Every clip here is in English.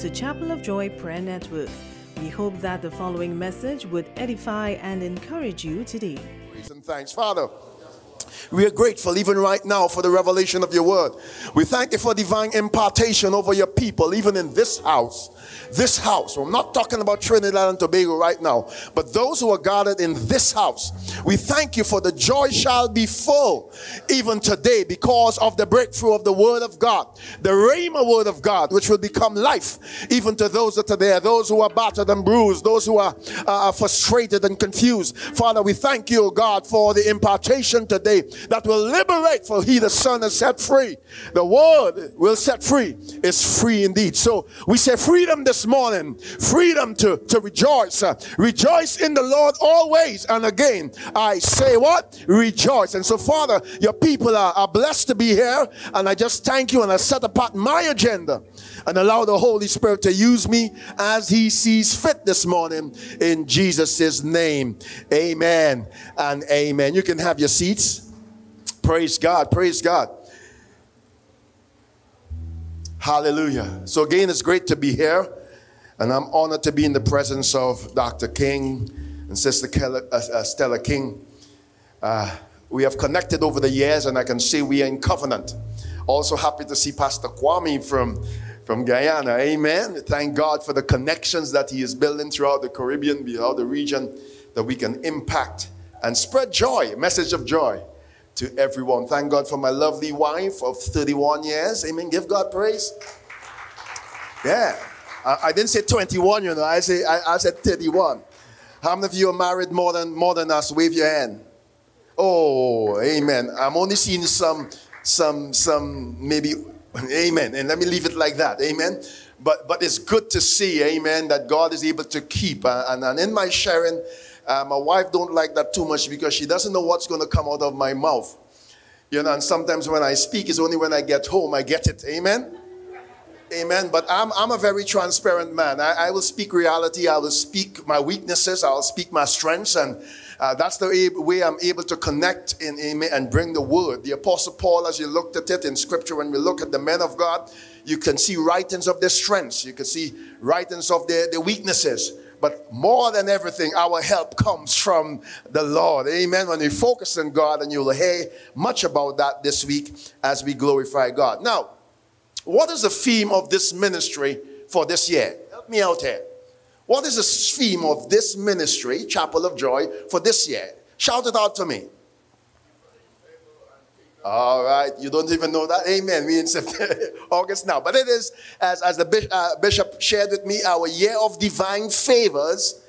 To Chapel of Joy Prayer Network. We hope that the following message would edify and encourage you today. Praise and thanks. Father, we are grateful even right now for the revelation of your word. We thank you for divine impartation over your people, even in this house this house. I'm not talking about Trinidad and Tobago right now, but those who are gathered in this house. We thank you for the joy shall be full even today because of the breakthrough of the word of God, the Rhema word of God, which will become life even to those that are there, those who are battered and bruised, those who are uh, frustrated and confused. Father, we thank you, God, for the impartation today that will liberate, for he, the Son, is set free. The word will set free, is free indeed. So we say freedom this morning freedom to, to rejoice. Uh, rejoice in the Lord always. And again, I say what? Rejoice. And so, Father, your people are, are blessed to be here. And I just thank you and I set apart my agenda and allow the Holy Spirit to use me as He sees fit this morning in Jesus' name. Amen and amen. You can have your seats. Praise God. Praise God. Hallelujah. So, again, it's great to be here. And I'm honored to be in the presence of Dr. King and Sister uh, uh, Stella King. Uh, we have connected over the years, and I can say we are in covenant. Also, happy to see Pastor Kwame from, from Guyana. Amen. Thank God for the connections that he is building throughout the Caribbean, throughout the region, that we can impact and spread joy, message of joy to everyone. Thank God for my lovely wife of 31 years. Amen. Give God praise. Yeah. I, I didn't say 21, you know. I say I, I said 31. How many of you are married more than more than us? Wave your hand. Oh, amen. I'm only seeing some, some, some maybe, amen. And let me leave it like that, amen. But but it's good to see, amen, that God is able to keep. Uh, and, and in my sharing, uh, my wife don't like that too much because she doesn't know what's going to come out of my mouth. You know, and sometimes when I speak, it's only when I get home I get it, amen. Amen. But I'm, I'm a very transparent man. I, I will speak reality. I will speak my weaknesses. I'll speak my strengths. And uh, that's the way I'm able to connect in, in, and bring the word. The Apostle Paul, as you looked at it in scripture, when we look at the men of God, you can see writings of their strengths. You can see writings of their, their weaknesses. But more than everything, our help comes from the Lord. Amen. When we focus on God, and you'll hear much about that this week as we glorify God. Now, what is the theme of this ministry for this year? Help me out here. What is the theme of this ministry, Chapel of Joy, for this year? Shout it out to me. All right, you don't even know that. Amen. We in September, August now, but it is as as the uh, bishop shared with me, our year of divine favors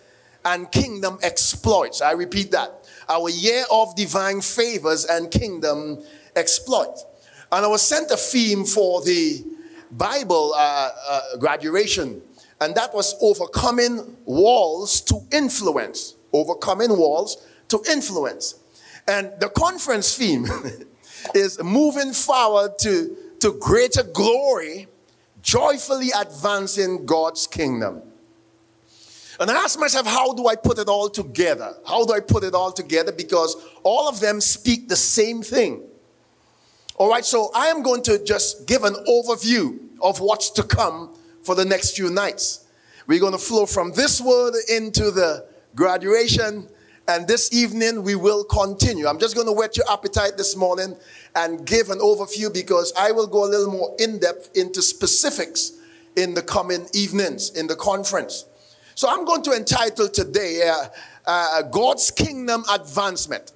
and kingdom exploits. I repeat that: our year of divine favors and kingdom exploits. And sent a theme for the Bible uh, uh, graduation, and that was overcoming walls to influence. Overcoming walls to influence. And the conference theme is moving forward to, to greater glory, joyfully advancing God's kingdom. And I ask myself, how do I put it all together? How do I put it all together? Because all of them speak the same thing. All right, so I am going to just give an overview of what's to come for the next few nights. We're going to flow from this word into the graduation, and this evening we will continue. I'm just going to whet your appetite this morning and give an overview because I will go a little more in depth into specifics in the coming evenings in the conference. So I'm going to entitle today uh, uh, God's Kingdom Advancement.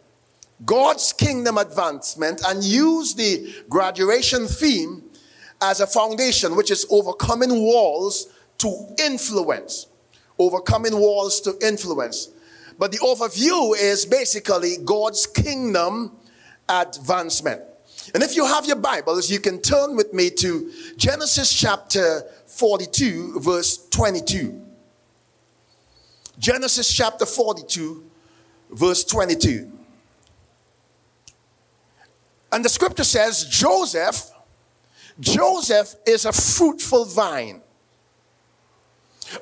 God's kingdom advancement and use the graduation theme as a foundation, which is overcoming walls to influence. Overcoming walls to influence. But the overview is basically God's kingdom advancement. And if you have your Bibles, you can turn with me to Genesis chapter 42, verse 22. Genesis chapter 42, verse 22. And the scripture says Joseph, Joseph is a fruitful vine.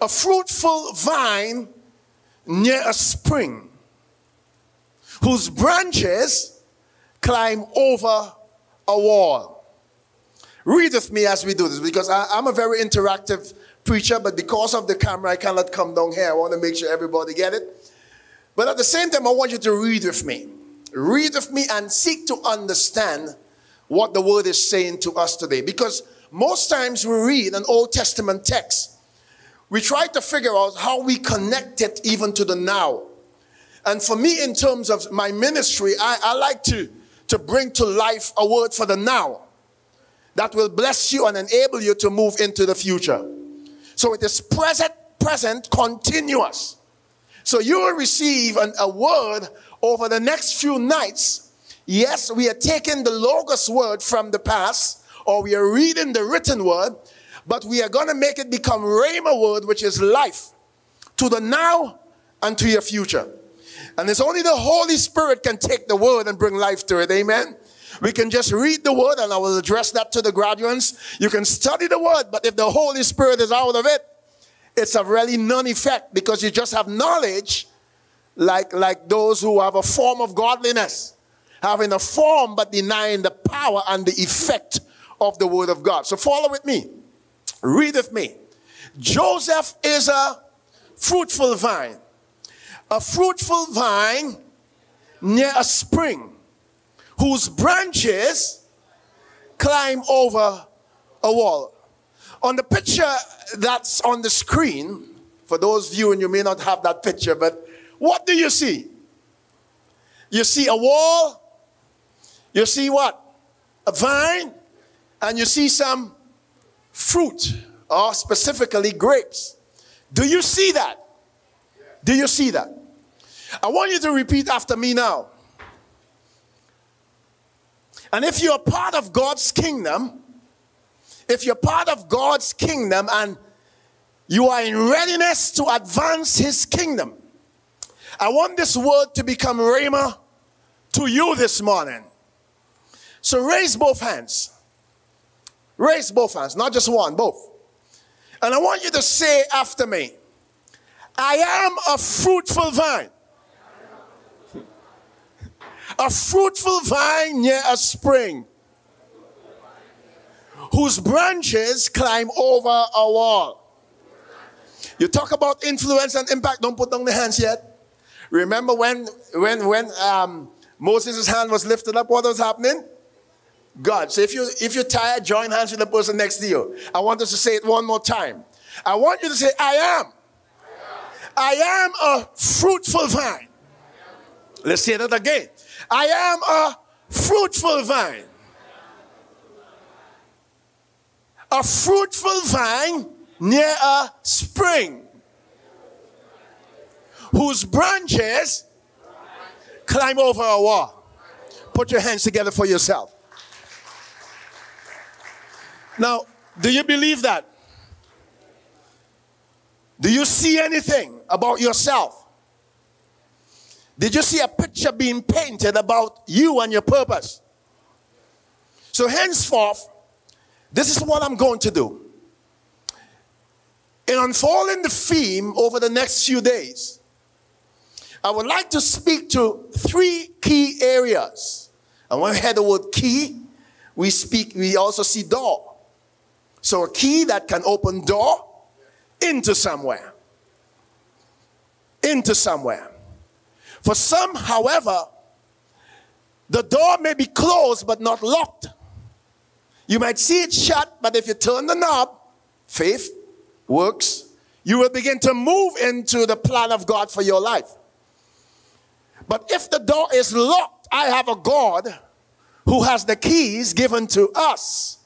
A fruitful vine near a spring whose branches climb over a wall. read with me as we do this because I, I'm a very interactive preacher, but because of the camera, I cannot come down here. I want to make sure everybody get it. But at the same time, I want you to read with me. Read with me and seek to understand what the word is saying to us today. Because most times we read an Old Testament text, we try to figure out how we connect it even to the now. And for me, in terms of my ministry, I, I like to, to bring to life a word for the now that will bless you and enable you to move into the future. So it is present, present, continuous. So you will receive an, a word over the next few nights. Yes, we are taking the Logos word from the past, or we are reading the written word, but we are going to make it become Rhema word, which is life to the now and to your future. And it's only the Holy Spirit can take the word and bring life to it. Amen. We can just read the word, and I will address that to the graduates. You can study the word, but if the Holy Spirit is out of it, it's a really non effect because you just have knowledge like, like those who have a form of godliness, having a form but denying the power and the effect of the word of God. So follow with me. Read with me. Joseph is a fruitful vine. A fruitful vine near a spring whose branches climb over a wall. On the picture that's on the screen, for those viewing, you may not have that picture, but what do you see? You see a wall, you see what? A vine, and you see some fruit, or specifically grapes. Do you see that? Do you see that? I want you to repeat after me now. And if you're part of God's kingdom, if you're part of God's kingdom and you are in readiness to advance his kingdom, I want this word to become rhema to you this morning. So raise both hands. Raise both hands, not just one, both. And I want you to say after me, I am a fruitful vine a fruitful vine near a spring, whose branches climb over a wall. You talk about influence and impact, don't put down the hands yet. Remember when when when um, Moses' hand was lifted up, what was happening? God. So if you if you're tired, join hands with the person next to you. I want us to say it one more time. I want you to say, I am. I am a fruitful vine. Let's say that again. I am a fruitful vine. A fruitful vine near a spring whose branches climb over a wall. Put your hands together for yourself. Now, do you believe that? Do you see anything about yourself did you see a picture being painted about you and your purpose? So, henceforth, this is what I'm going to do. In unfolding the theme over the next few days, I would like to speak to three key areas. And when we hear the word key, we speak, we also see door. So a key that can open door into somewhere. Into somewhere. For some, however, the door may be closed but not locked. You might see it shut, but if you turn the knob, faith works, you will begin to move into the plan of God for your life. But if the door is locked, I have a God who has the keys given to us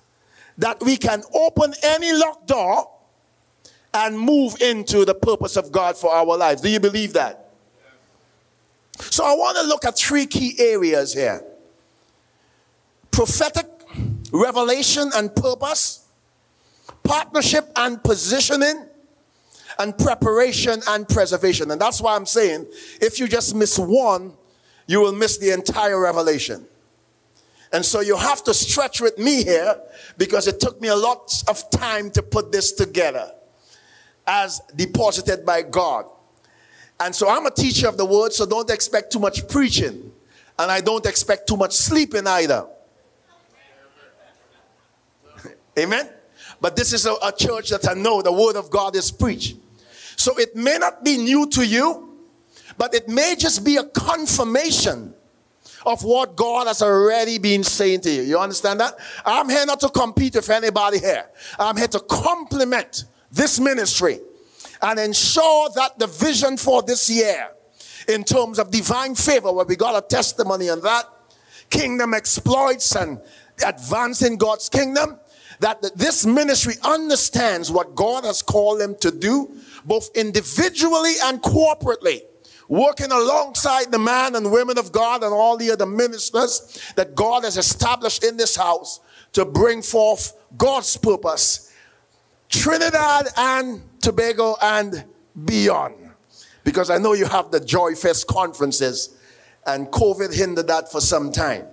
that we can open any locked door and move into the purpose of God for our lives. Do you believe that? So I want to look at three key areas here prophetic, revelation and purpose, partnership and positioning, and preparation and preservation. And that's why I'm saying if you just miss one, you will miss the entire revelation. And so you have to stretch with me here because it took me a lot of time to put this together as deposited by God. And so I'm a teacher of the word, so don't expect too much preaching. And I don't expect too much sleeping either. Amen. But this is a, a church that I know the word of God is preached. So it may not be new to you, but it may just be a confirmation of what God has already been saying to you. You understand that? I'm here not to compete with anybody here. I'm here to complement this ministry and ensure that the vision for this year, in terms of divine favor, where we got a testimony on that, kingdom exploits and advancing God's kingdom, that this ministry understands what God has called them to do, both individually and corporately working alongside the man and women of God and all the other ministers that God has established in this house to bring forth God's purpose, Trinidad and Tobago and beyond. Because I know you have the Joy Fest conferences, and COVID hindered that for some time.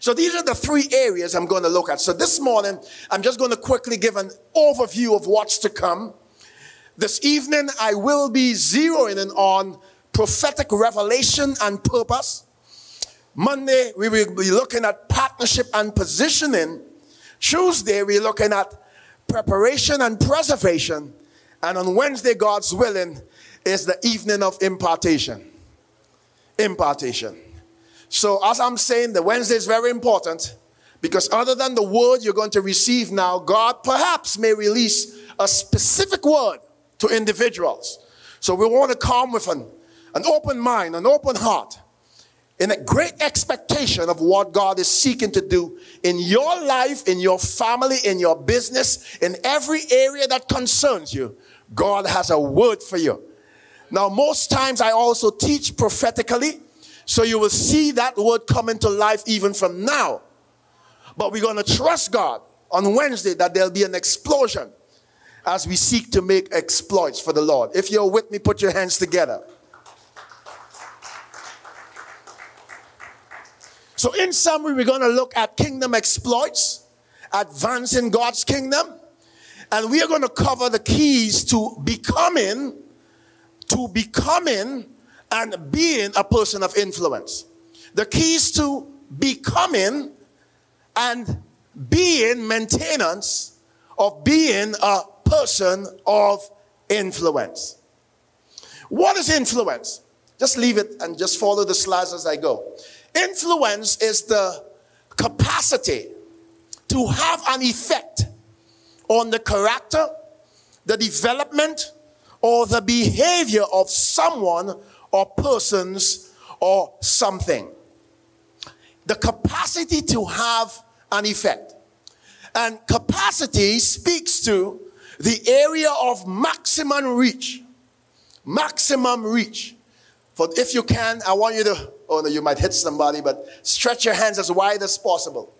So these are the three areas I'm going to look at. So this morning, I'm just going to quickly give an overview of what's to come. This evening, I will be zeroing in on prophetic revelation and purpose. Monday, we will be looking at partnership and positioning. Tuesday, we're looking at preparation and preservation. And on Wednesday, God's willing, is the evening of impartation. Impartation. So, as I'm saying, the Wednesday is very important because other than the word you're going to receive now, God perhaps may release a specific word to individuals. So, we want to come with an an open mind, an open heart, in a great expectation of what God is seeking to do in your life, in your family, in your business, in every area that concerns you. God has a word for you. Now, most times I also teach prophetically, so you will see that word come into life even from now. But we're going to trust God on Wednesday that there'll be an explosion as we seek to make exploits for the Lord. If you're with me, put your hands together. So, in summary, we're going to look at kingdom exploits, advancing God's kingdom, and we are going to cover the keys to becoming, to becoming and being a person of influence. The keys to becoming and being maintenance of being a person of influence. What is influence? Just leave it and just follow the slides as I go. Influence is the capacity to have an effect on the character, the development, or the behavior of someone or persons or something. The capacity to have an effect. And capacity speaks to the area of maximum reach. Maximum reach. For if you can, I want you to, oh no, you might hit somebody, but stretch your hands as wide as possible.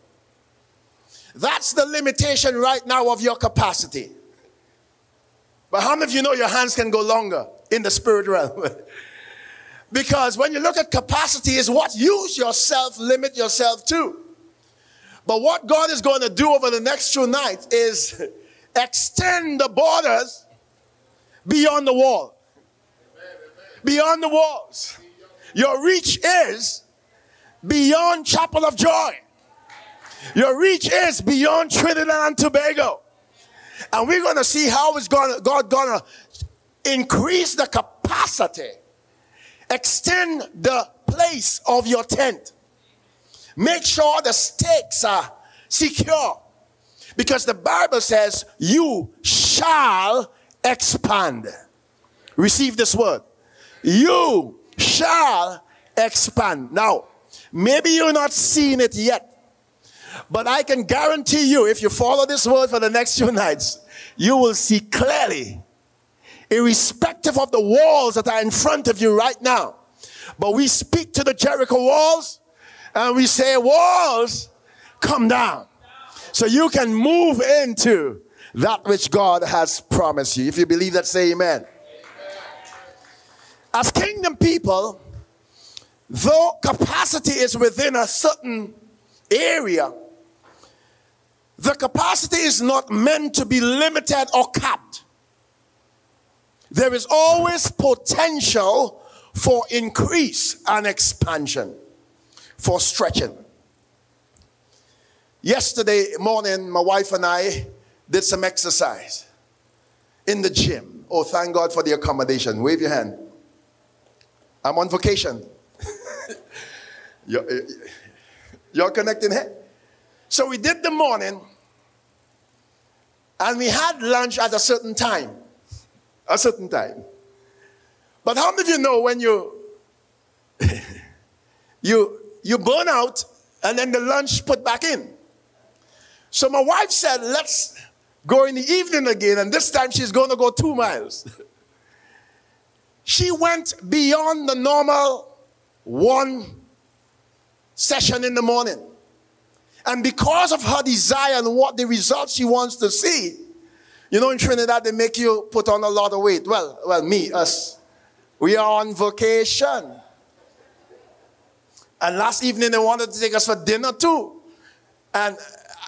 That's the limitation right now of your capacity. But how many of you know your hands can go longer in the spirit realm? because when you look at capacity, is what use yourself, limit yourself to. But what God is going to do over the next two nights is extend the borders beyond the wall beyond the walls. Your reach is beyond Chapel of Joy. Your reach is beyond Trinidad and Tobago. And we're going to see how is gonna, God going to increase the capacity, extend the place of your tent. Make sure the stakes are secure. Because the Bible says, You shall expand. Receive this word you shall expand. Now, maybe you're not seeing it yet, but I can guarantee you, if you follow this word for the next few nights, you will see clearly, irrespective of the walls that are in front of you right now. But we speak to the Jericho walls and we say, Walls, come down. So you can move into that which God has promised you. If you believe that, say amen. As kingdom people, though capacity is within a certain area, the capacity is not meant to be limited or capped. There is always potential for increase and expansion, for stretching. Yesterday morning, my wife and I did some exercise in the gym. Oh, thank God for the accommodation. Wave your hand. I'm on vacation. you're, you're eh, connecting here. So we did the morning and we had lunch at a certain time. A certain time. But how many of you know when you you you burn out and then the lunch put back in? So my wife said, let's go in the evening again, and this time she's to go two miles. she went beyond the normal one session in the morning. And because of her desire and what the results she wants to see, you know, in Trinidad, they make you put on a lot of weight. Well, well, me, us. We are on vacation. And last evening, they wanted to take us for dinner too. And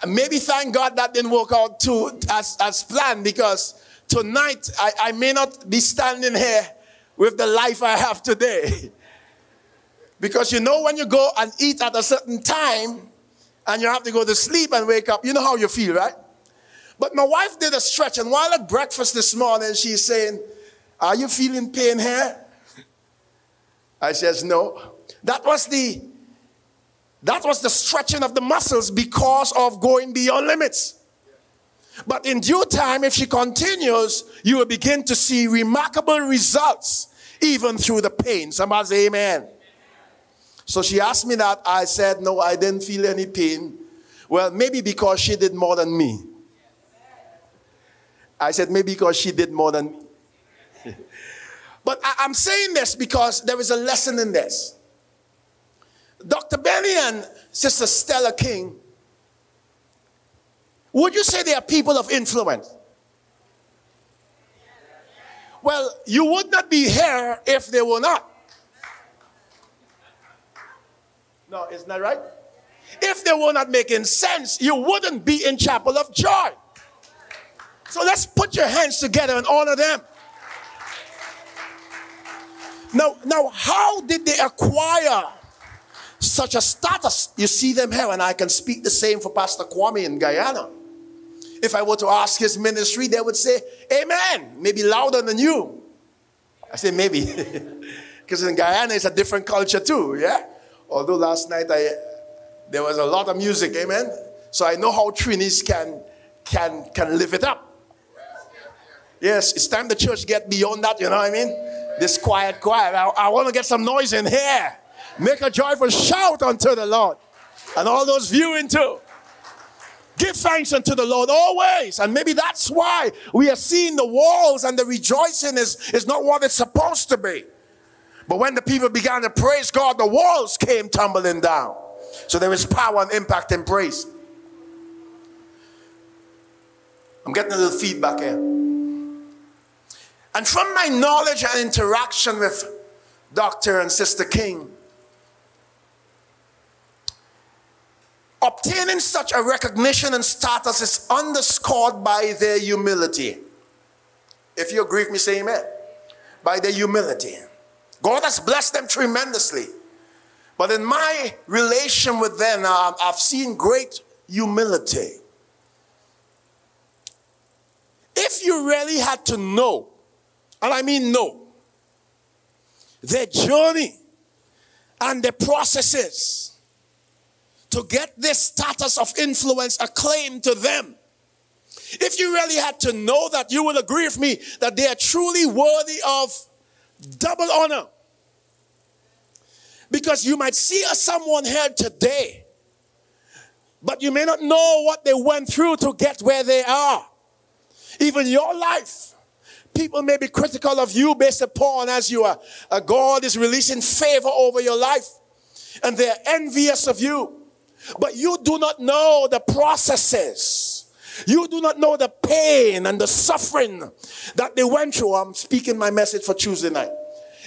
maybe thank God that didn't work out too as, as planned because tonight I, I may not be standing here with the life I have today. because you know, when you go and eat at a certain time and you have to go to sleep and wake up, you know how you feel, right? But my wife did a stretch, and while at breakfast this morning, she's saying, Are you feeling pain here? I says, No. That was the that was the stretching of the muscles because of going beyond limits. But in due time, if she continues, you will begin to see remarkable results even through the pain. Somebody say amen. So she asked me that. I said, No, I didn't feel any pain. Well, maybe because she did more than me. I said, Maybe because she did more than me. but I, am saying this because there is a lesson in this. Dr. Benny and Sister Stella King, would you say they are people of influence? Well, you would not be here if they were not. No, isn't that right? If they were not making sense, you wouldn't be in Chapel of Joy. So let's put your hands together and honor them. Now, now, how did they acquire such a status. You see them here, and I can speak the same for Pastor Kwame in Guyana. If I were to ask his ministry, they would say, Amen, maybe louder than you. I say, maybe. Because in Guyana, it's a different culture too, yeah? Although last night I, there was a lot of music, amen? So I know how Trinis can, can, can live it up. Yes, it's time the church get beyond that, you know what I mean? This quiet, quiet. I, I want to get some noise in here. Make a joyful shout unto the Lord. And all those viewing too. Give thanks unto the Lord always. And maybe that's why we are seeing the walls and the rejoicing is, is not what it's supposed to be. But when the people began to praise God, the walls came tumbling down. So there is power and impact in praise. I'm getting a little feedback here. And from my knowledge and interaction with Dr. and Sister King, Obtaining such a recognition and status is underscored by their humility. If you agree with me, say amen. By their humility. God has blessed them tremendously. But in my relation with them, um, I've seen great humility. If you really had to know, and I mean know, their journey and the processes to get this status of influence acclaimed to them. If you really had to know that, you will agree with me that they are truly worthy of double honor. Because you might see someone here today, but you may not know what they went through to get where they are. Even your life. People may be critical of you based upon as you are. Uh, God is releasing favor over your life, and they're envious of you. But you do not know the processes. You do not know the pain and the suffering that they went through. I'm speaking my message for Tuesday night.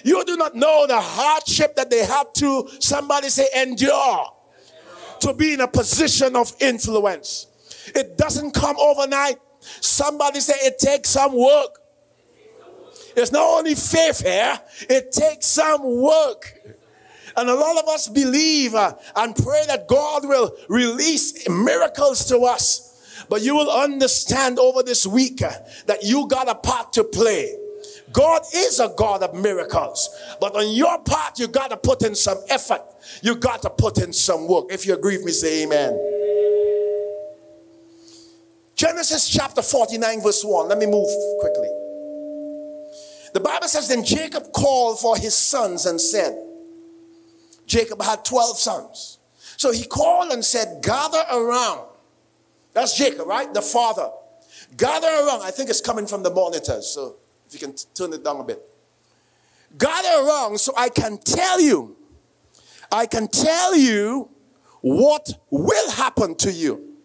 You do not know the hardship that they had to, somebody say, endure to be in a position of influence. It doesn't come overnight. Somebody say it takes some work. It's not only faith here, it takes some work. And a lot of us believe uh, and pray that God will release miracles to us. But you will understand over this week uh, that you got a part to play. God is a God of miracles. But on your part, you got to put in some effort. You got to put in some work. If you agree with me, say amen. Genesis chapter 49, verse 1. Let me move quickly. The Bible says, Then Jacob called for his sons and said, Jacob had 12 sons. So he called and said, Gather around. That's Jacob, right? The father. Gather around. I think it's coming from the monitors. So if you can turn it down a bit. Gather around so I can tell you. I can tell you what will happen to you.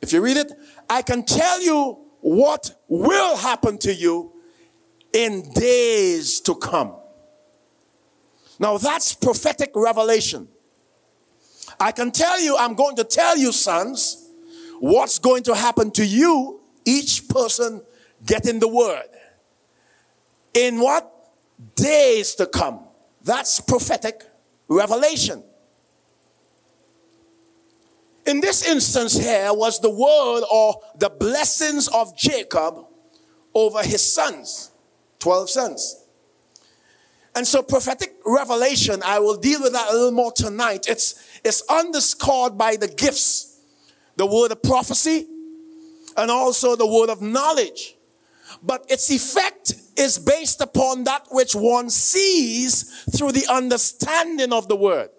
If you read it, I can tell you what will happen to you in days to come. Now that's prophetic revelation. I can tell you, I'm going to tell you, sons, what's going to happen to you, each person getting the word in what? Days to come. That's prophetic revelation. In this instance, here was the word or the blessings of Jacob over his sons, 12 sons. And so, prophetic revelation, I will deal with that a little more tonight. It's, it's underscored by the gifts the word of prophecy and also the word of knowledge but its effect is based upon that which one sees through the understanding of the word.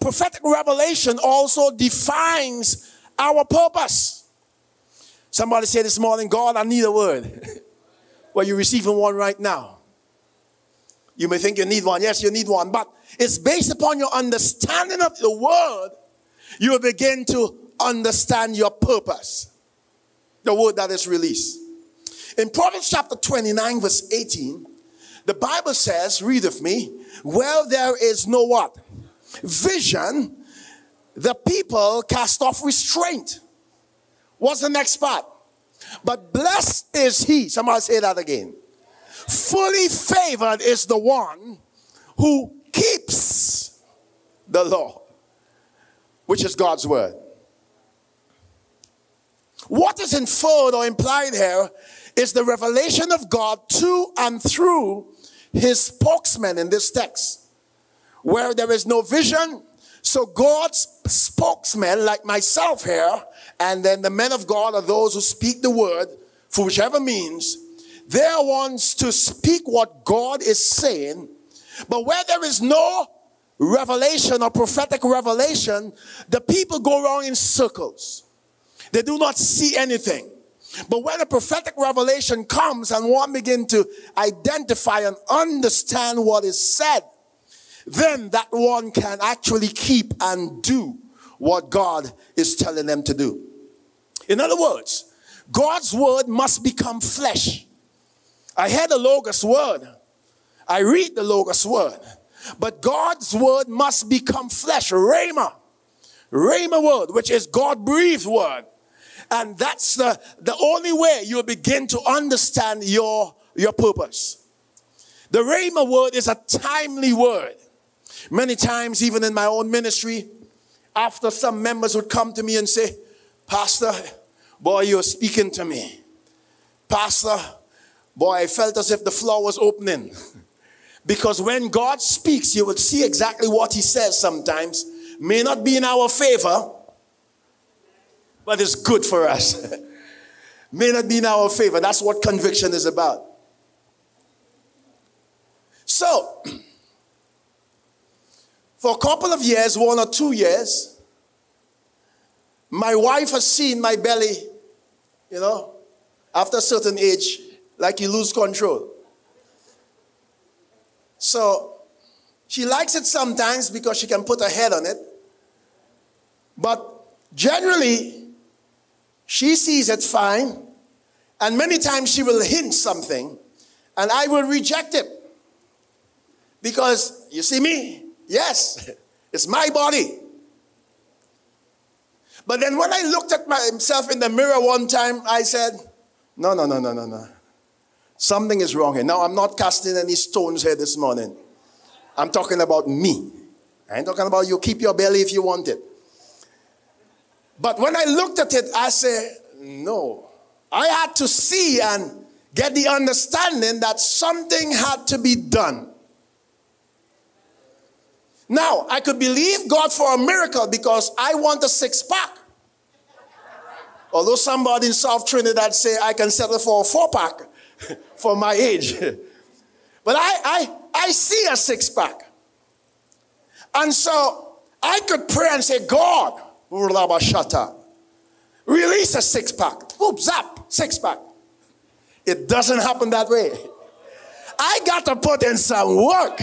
Prophetic revelation also defines our purpose. Somebody said this morning, God, I need a word. well, you're receiving one right now. You may think you need one. Yes, you need one. But it's based upon your understanding of the word, you will begin to understand your purpose. The word that is released. In Proverbs chapter 29, verse 18, the Bible says, read with me, where there is no what? Vision, the people cast off restraint. What's the next part? But blessed is he. Somebody say that again. Fully favored is the one who keeps the law, which is God's word. What is inferred or implied here is the revelation of God to and through his spokesman in this text. Where there is no vision, so God's spokesman, like myself here, and then the men of God are those who speak the word for whichever means, they're ones to speak what God is saying. But where there is no revelation or prophetic revelation, the people go around in circles. They do not see anything. But when a prophetic revelation comes and one begin to identify and understand what is said, then that one can actually keep and do what God is telling them to do. In other words, God's word must become flesh. I hear the Logos word. I read the Logos word. But God's word must become flesh. Rhema. Rhema word, which is God breathed word. And that's the, the only way you'll begin to understand your, your purpose. The Rhema word is a timely word. Many times, even in my own ministry, after some members would come to me and say, Pastor, boy, you're speaking to me. Pastor, boy, I felt as if the floor was opening. because when God speaks, you will see exactly what He says sometimes. May not be in our favor, but it's good for us. May not be in our favor. That's what conviction is about. So, for a couple of years, one or two years, my wife has seen my belly, you know, after a certain age, like you lose control. So, she likes it sometimes because she can put her head on it. But generally, she sees it fine, and many times she will hint something, and I will reject it. Because you see me? Yes, it's my body. But then when I looked at myself in the mirror one time, I said, No, no, no, no, no, no. Something is wrong here. Now, I'm not casting any stones here this morning. I'm talking about me. I ain't talking about you. Keep your belly if you want it. But when I looked at it, I said, no. I had to see and get the understanding that something had to be done. Now, I could believe God for a miracle because I want a six pack. Although somebody in South Trinidad say I can settle for a four pack for my age. but I, I, I see a six pack. And so I could pray and say, God, release a six pack. Whoop, zap, six pack. It doesn't happen that way. I got to put in some work.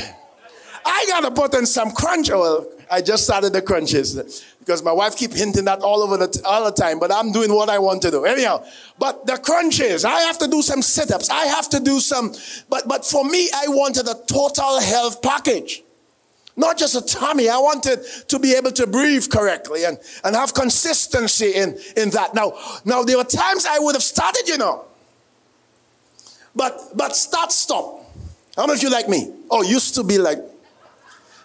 I got to put in some crunch oil. I just started the crunches because my wife keep hinting that all over the all the time. But I'm doing what I want to do anyhow. But the crunches, I have to do some sit-ups. I have to do some. But but for me, I wanted a total health package. Not just a tummy. I wanted to be able to breathe correctly and, and have consistency in, in that. Now, now there were times I would have started, you know. But but start stop. How many of you like me? Oh, used to be like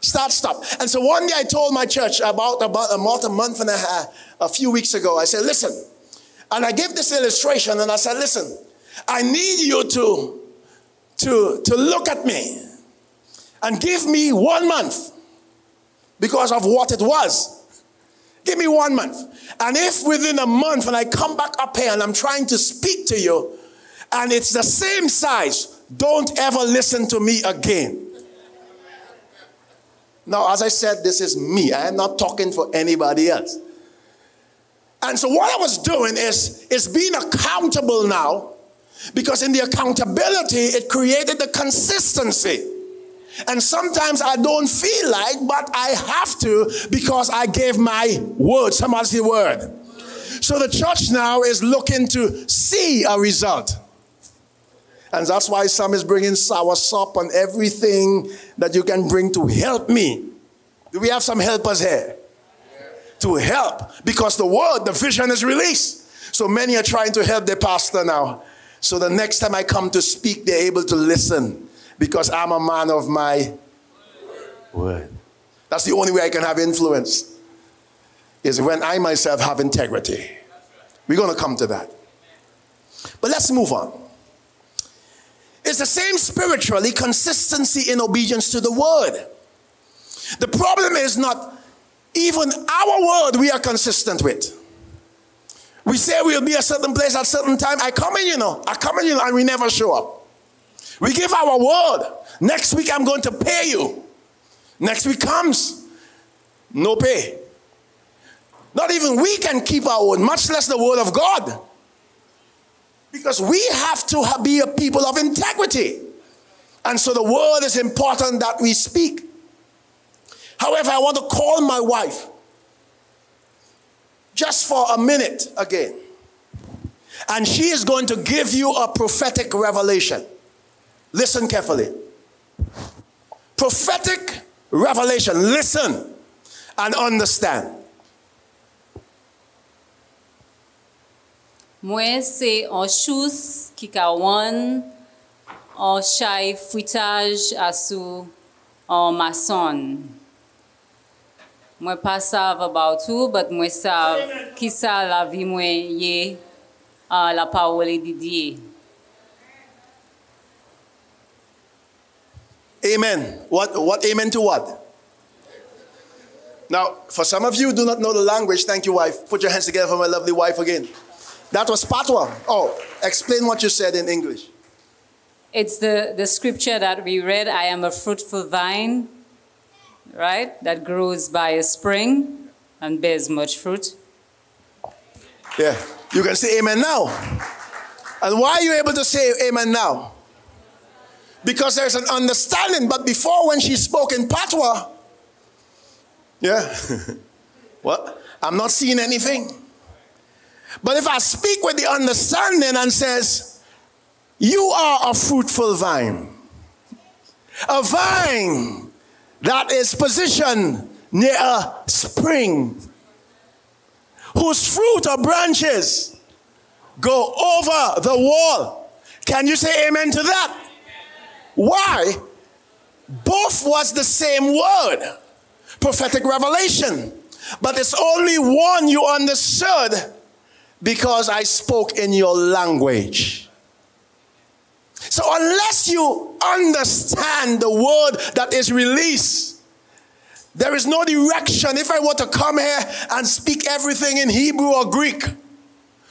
Start, stop. And so one day I told my church about, about a month a month and a half, a few weeks ago, I said, listen, and I gave this illustration and I said, listen, I need you to, to, to look at me and give me one month because of what it was. Give me one month. And if within a month when I come back up here and I'm trying to speak to you and it's the same size, don't ever listen to me again. Now, as I said, this is me. I am not talking for anybody else. And so what I was doing is, is being accountable now, because in the accountability, it created the consistency. And sometimes I don't feel like, but I have to because I gave my word. Somebody say word. So the church now is looking to see a result. And that's why some is bringing sour sop and everything that you can bring to help me. Do we have some helpers here? To help. Because the word, the vision is released. So many are trying to help their pastor now. So the next time I come to speak, they're able to listen. Because I'm a man of my word. That's the only way I can have influence. Is when I myself have integrity. We're going to come to that. But let's move on. It's the same spiritually consistency in obedience to the word. The problem is not even our word we are consistent with. We say we'll be a certain place at certain time. I come in, you know, I come in, you know, and we never show up. We give our word. Next week I'm going to pay you. Next week comes, no pay. Not even we can keep our word, much less the word of God. Because we have to be a people of integrity. And so the word is important that we speak. However, I want to call my wife just for a minute again. And she is going to give you a prophetic revelation. Listen carefully. Prophetic revelation. Listen and understand. Mwen se an chous, ki ka wan, an chay fwitaj asou an mason. Mwen pa sav about ou, but mwen sav ki sa la vi mwen ye a la pawole didye. Amen. What, what amen to what? Now, for some of you who do not know the language, thank you, wife. Put your hands together for my lovely wife again. That was patwa. Oh, explain what you said in English. It's the, the scripture that we read I am a fruitful vine, right? That grows by a spring and bears much fruit. Yeah, you can say amen now. And why are you able to say amen now? Because there's an understanding, but before when she spoke in patwa, yeah, what? I'm not seeing anything. But if I speak with the understanding and says, you are a fruitful vine, a vine that is positioned near a spring, whose fruit or branches go over the wall. Can you say amen to that? Why? both was the same word, prophetic revelation. But it's only one you understood because I spoke in your language. So, unless you understand the word that is released, there is no direction. If I were to come here and speak everything in Hebrew or Greek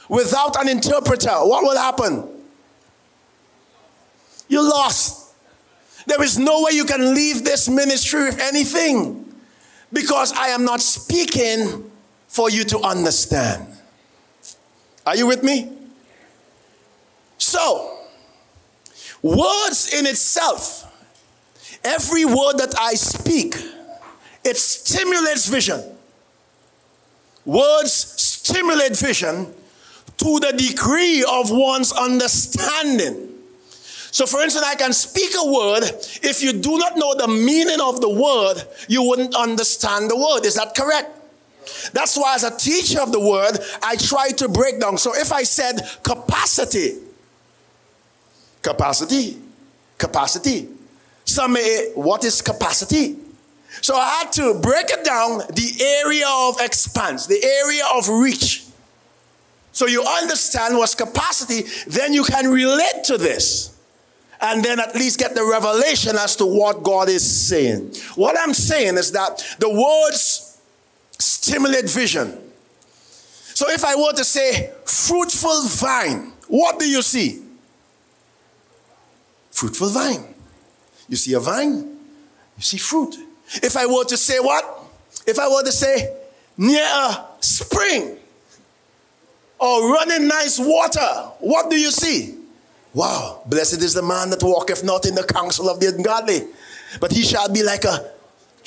without an interpreter, what will happen? You're lost. There is no way you can leave this ministry with anything because I am not speaking for you to understand. Are you with me? So, words in itself, every word that I speak, it stimulates vision. Words stimulate vision to the degree of one's understanding. So, for instance, I can speak a word. If you do not know the meaning of the word, you wouldn't understand the word. Is that correct? That's why, as a teacher of the word, I try to break down. So, if I said capacity, capacity, capacity, some may, what is capacity? So, I had to break it down the area of expanse, the area of reach. So, you understand what's capacity, then you can relate to this and then at least get the revelation as to what God is saying. What I'm saying is that the words stimulate vision. So if I were to say fruitful vine, what do you see? Fruitful vine. You see a vine, you see fruit. If I were to say what? If I were to say near a spring or running nice water, what do you see? Wow, blessed is the man that walketh not in the counsel of the ungodly, but he shall be like a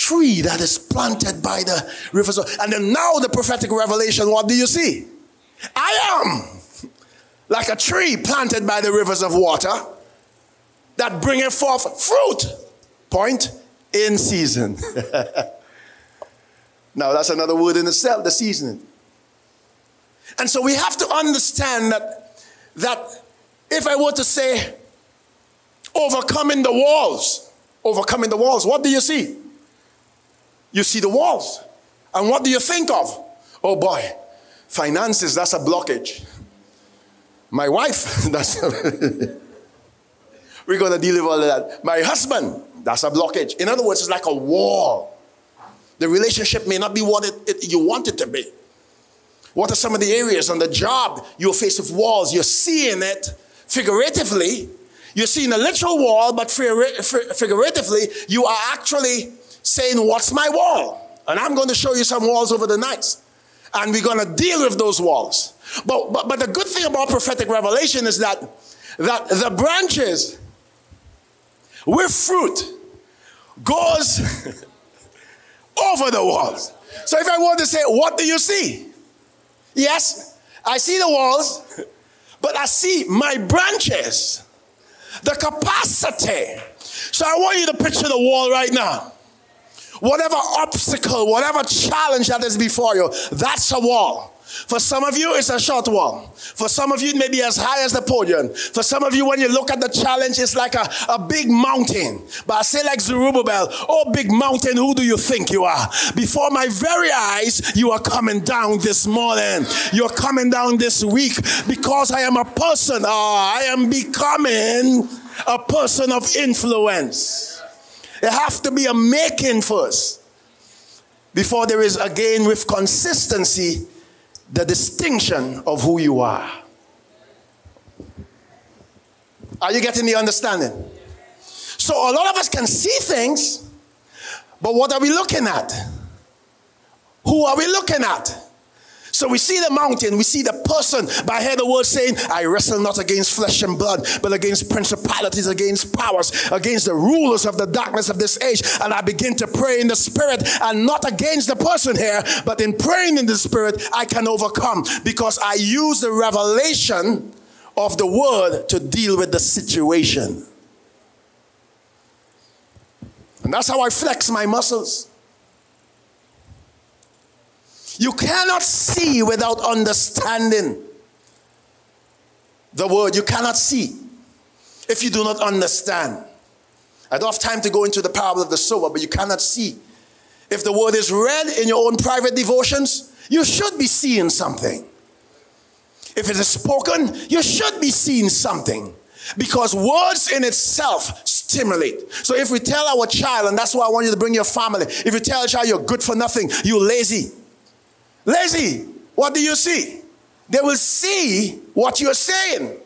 tree that is planted by the rivers. Of, and then now the prophetic revelation, what do you see? I am like a tree planted by the rivers of water that bringeth forth fruit. Point in season. now that's another word in itself, the seasoning. And so we have to understand that that if I were to say, overcoming the walls, overcoming the walls, what do you see? You see the walls. And what do you think of? Oh boy, finances, that's a blockage. My wife, that's. We're to deal with all of that. My husband, that's a blockage. In other words, it's like a wall. The relationship may not be what it, it, you want it to be. What are some of the areas on the job you're faced with walls? You're seeing it, figuratively, you're seeing a literal wall, but figuratively, you are actually saying, What's my wall? And I'm going to show you some walls over the nights. And we're going to deal with those walls. But, but, but the good thing about prophetic revelation is that, that the branches with fruit goes over the walls. So if I want to say, What do you see? Yes, I see the walls. But I see my branches, the capacity. So I want you to picture the wall right now. Whatever obstacle, whatever challenge that is before you, that's a wall. For some of you, it's a short wall. For some of you, it may be as high as the podium. For some of you, when you look at the challenge, it's like a, a big mountain. But I say, like Zerubbabel, oh, big mountain, who do you think you are? Before my very eyes, you are coming down this morning. You're coming down this week because I am a person. Oh, I am becoming a person of influence. It has to be a making first before there is again with consistency the distinction of who you are. Are you getting the understanding? So, a lot of us can see things, but what are we looking at? Who are we looking at? So we see the mountain, we see the person, but I hear the word saying, I wrestle not against flesh and blood, but against principalities, against powers, against the rulers of the darkness of this age. And I begin to pray in the spirit and not against the person here, but in praying in the spirit, I can overcome because I use the revelation of the word to deal with the situation. And that's how I flex my muscles. You cannot see without understanding the word. You cannot see if you do not understand. I don't have time to go into the parable of the sower, but you cannot see. If the word is read in your own private devotions, you should be seeing something. If it is spoken, you should be seeing something because words in itself stimulate. So if we tell our child, and that's why I want you to bring your family, if you tell a child you're good for nothing, you lazy. Lazy. What do you see? They will see what you're saying.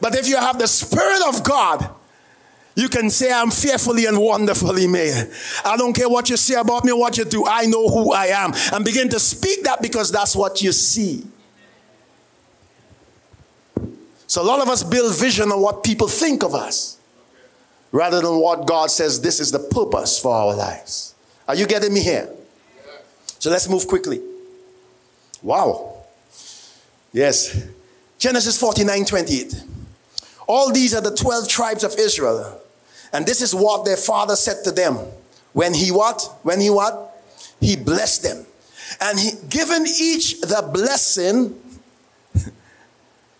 But if you have the Spirit of God, you can say, I'm fearfully and wonderfully made. I don't care what you say about me, what you do. I know who I am. And begin to speak that because that's what you see. So a lot of us build vision on what people think of us rather than what God says this is the purpose for our lives. Are you getting me here? So let's move quickly. Wow. Yes. Genesis 49 28. All these are the 12 tribes of Israel. And this is what their father said to them. When he what? When he what? He blessed them. And he given each the blessing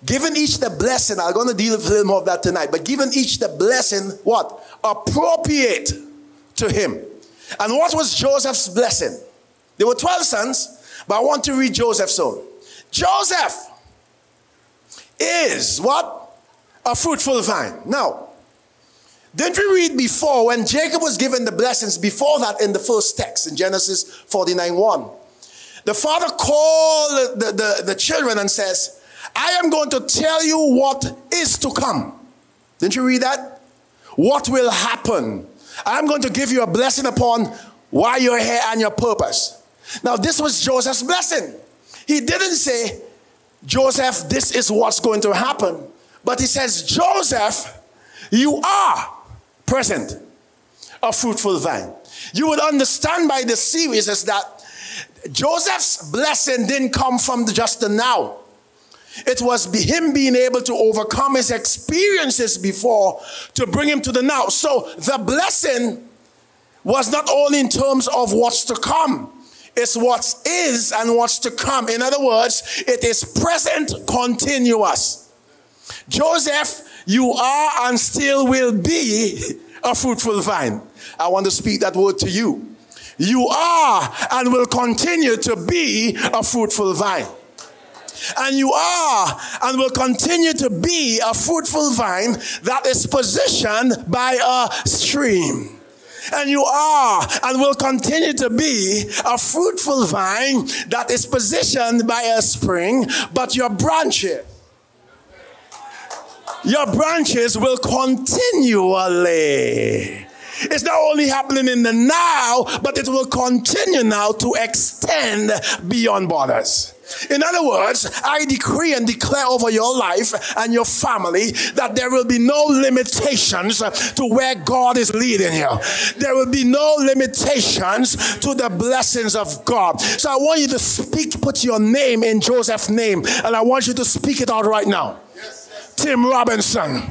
Given each the blessing, I'm going to deal with a little more of that tonight, but given each the blessing, what? Appropriate to him. And what was Joseph's blessing? There were 12 sons, but I want to read Joseph's own. Joseph is what? A fruitful vine. Now, didn't we read before when Jacob was given the blessings before that in the first text in Genesis 49 1? The father called the, the, the children and says, I am going to tell you what is to come. Didn't you read that? What will happen? I'm going to give you a blessing upon why you're here and your purpose. Now, this was Joseph's blessing. He didn't say, Joseph, this is what's going to happen. But he says, Joseph, you are present, a fruitful vine. You would understand by the series is that Joseph's blessing didn't come from just the now. It was him being able to overcome his experiences before to bring him to the now. So the blessing was not only in terms of what's to come, it's what is and what's to come. In other words, it is present continuous. Joseph, you are and still will be a fruitful vine. I want to speak that word to you. You are and will continue to be a fruitful vine. And you are and will continue to be a fruitful vine that is positioned by a stream and you are and will continue to be a fruitful vine that is positioned by a spring, but your branches, your branches will continually. It's not only happening in the now, but it will continue now to extend beyond borders. In other words, I decree and declare over your life and your family that there will be no limitations to where God is leading you. There will be no limitations to the blessings of God. So I want you to speak, put your name in Joseph's name, and I want you to speak it out right now. Tim Robinson.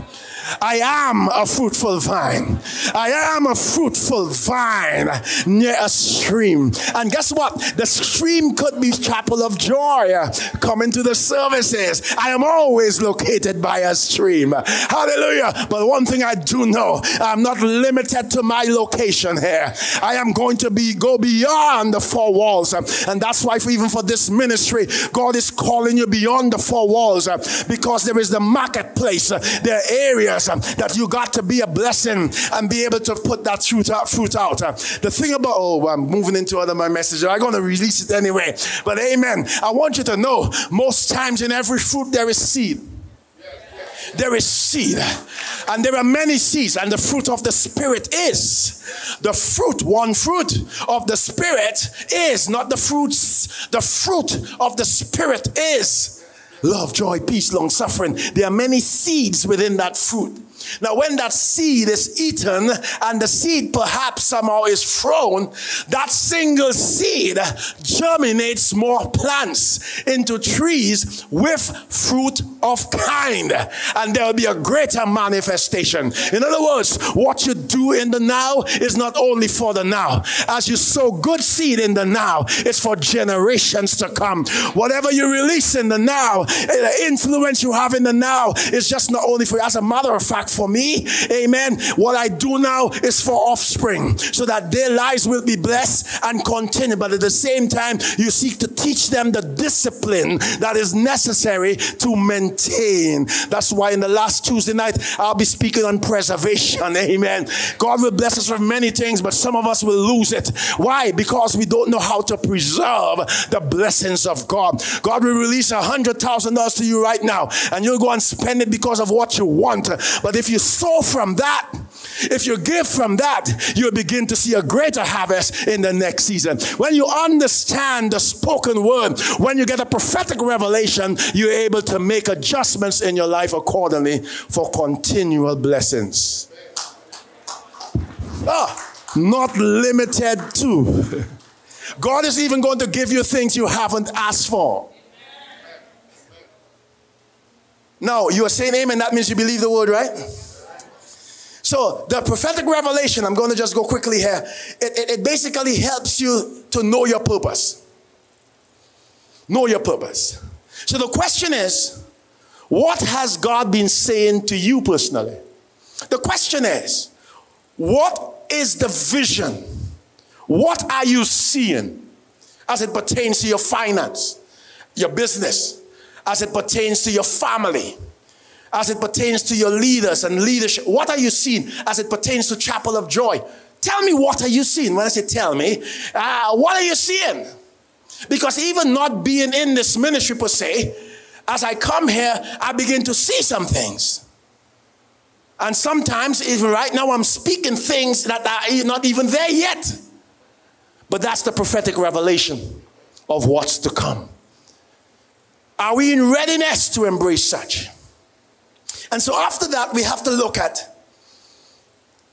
I am a fruitful vine. I am a fruitful vine near a stream. And guess what? The stream could be chapel of joy coming to the services. I am always located by a stream. Hallelujah. But one thing I do know, I'm not limited to my location here. I am going to be go beyond the four walls. And that's why for, even for this ministry, God is calling you beyond the four walls because there is the marketplace. There are areas um, that you got to be a blessing and be able to put that fruit out. Fruit out. Uh, the thing about, oh, I'm moving into other my message. I'm going to release it anyway. But amen. I want you to know most times in every fruit there is seed there is seed and there are many seeds and the fruit of the spirit is the fruit one fruit of the spirit is not the fruits the fruit of the spirit is love, joy, peace, long suffering. There are many seeds within that fruit. Now, when that seed is eaten and the seed perhaps somehow is thrown, that single seed germinates more plants into trees with fruit of kind. And there will be a greater manifestation. In other words, what you do in the now is not only for the now. As you sow good seed in the now, it's for generations to come. Whatever you release in the now, eh, the influence you have in the now is just not only for you. As a matter of fact, for me. Amen. What I do now is for offspring so that their lives will be blessed and continue. But at the same time, you seek to teach them the discipline that is necessary to maintain. That's why in the last Tuesday night, I'll be speaking on preservation. Amen. God will bless us with many things, but some of us will lose it. Why? Because we don't know how to preserve the blessings of God. God will release a hundred thousand dollars to you right now, and you'll go and spend it because of what you want. But if you sow from that, if you give from that, you'll begin to see a greater harvest in the next season. When you understand the spoken word, when you get a prophetic revelation, you're able to make adjustments in your life accordingly for continual blessings. Ah, not limited to. God is even going to give you things you haven't asked for. Now, you are saying amen, that means you believe the word, right? So, the prophetic revelation, I'm going to just go quickly here, it, it, it basically helps you to know your purpose. Know your purpose. So, the question is, what has God been saying to you personally? The question is, what is the vision? What are you seeing as it pertains to your finance, your business, as it pertains to your family, as it pertains to your leaders and leadership? What are you seeing as it pertains to Chapel of Joy? Tell me what are you seeing? When I say tell me, uh, what are you seeing? Because even not being in this ministry per se, as I come here, I begin to see some things. And sometimes, even right now, I'm speaking things that are not even there yet. But that's the prophetic revelation of what's to come. Are we in readiness to embrace such? And so, after that, we have to look at,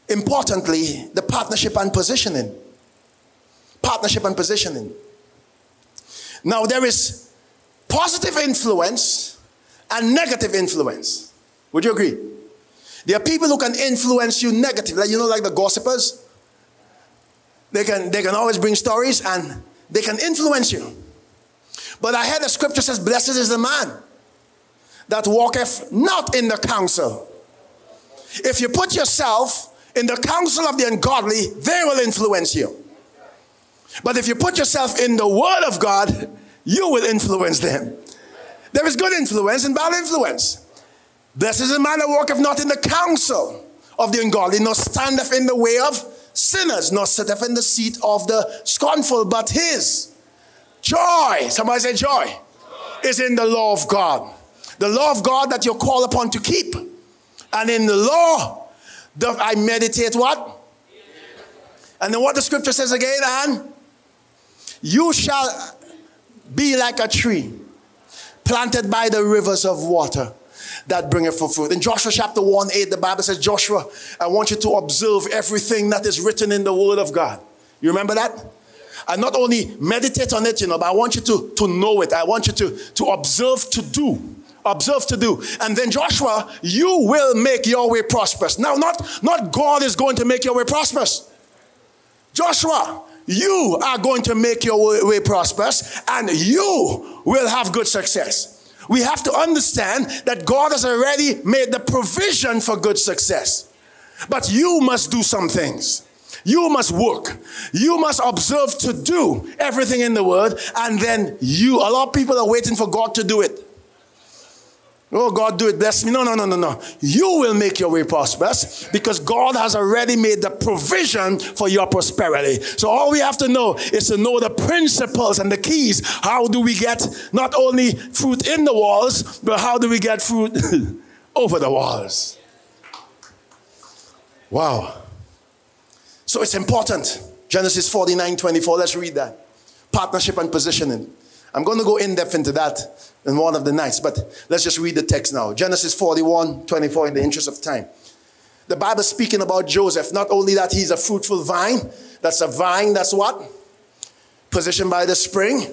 importantly, the partnership and positioning. Partnership and positioning. Now, there is positive influence and negative influence. Would you agree? There are people who can influence you negatively, you know, like the gossipers. They can, they can always bring stories and they can influence you. But I heard the scripture says, Blessed is the man that walketh not in the counsel. If you put yourself in the counsel of the ungodly, they will influence you. But if you put yourself in the word of God, you will influence them. There is good influence and bad influence. Blessed is the man that walketh not in the counsel of the ungodly, nor standeth in the way of sinners, nor sitteth in the seat of the scornful, but his joy, somebody say joy, joy, is in the law of God. The law of God that you're called upon to keep. And in the law, I meditate what? And then what the scripture says again, and you shall be like a tree planted by the rivers of water that bringeth for fruit. In Joshua chapter 1 8, the Bible says, Joshua, I want you to observe everything that is written in the word of God. You remember that? And not only meditate on it, you know, but I want you to, to know it. I want you to, to observe to do. Observe to do. And then Joshua, you will make your way prosperous. Now, not, not God is going to make your way prosperous. Joshua, you are going to make your way, way prosperous and you will have good success. We have to understand that God has already made the provision for good success. But you must do some things. You must work. You must observe to do everything in the word, and then you, a lot of people are waiting for God to do it. Oh, God, do it, bless me. No, no, no, no, no. You will make your way prosperous because God has already made the provision for your prosperity. So, all we have to know is to know the principles and the keys. How do we get not only fruit in the walls, but how do we get fruit over the walls? Wow. So, it's important. Genesis 49 24. Let's read that. Partnership and positioning. I'm going to go in depth into that in one of the nights, but let's just read the text now. Genesis 41 24, in the interest of time. The Bible speaking about Joseph, not only that he's a fruitful vine, that's a vine that's what? Positioned by the spring,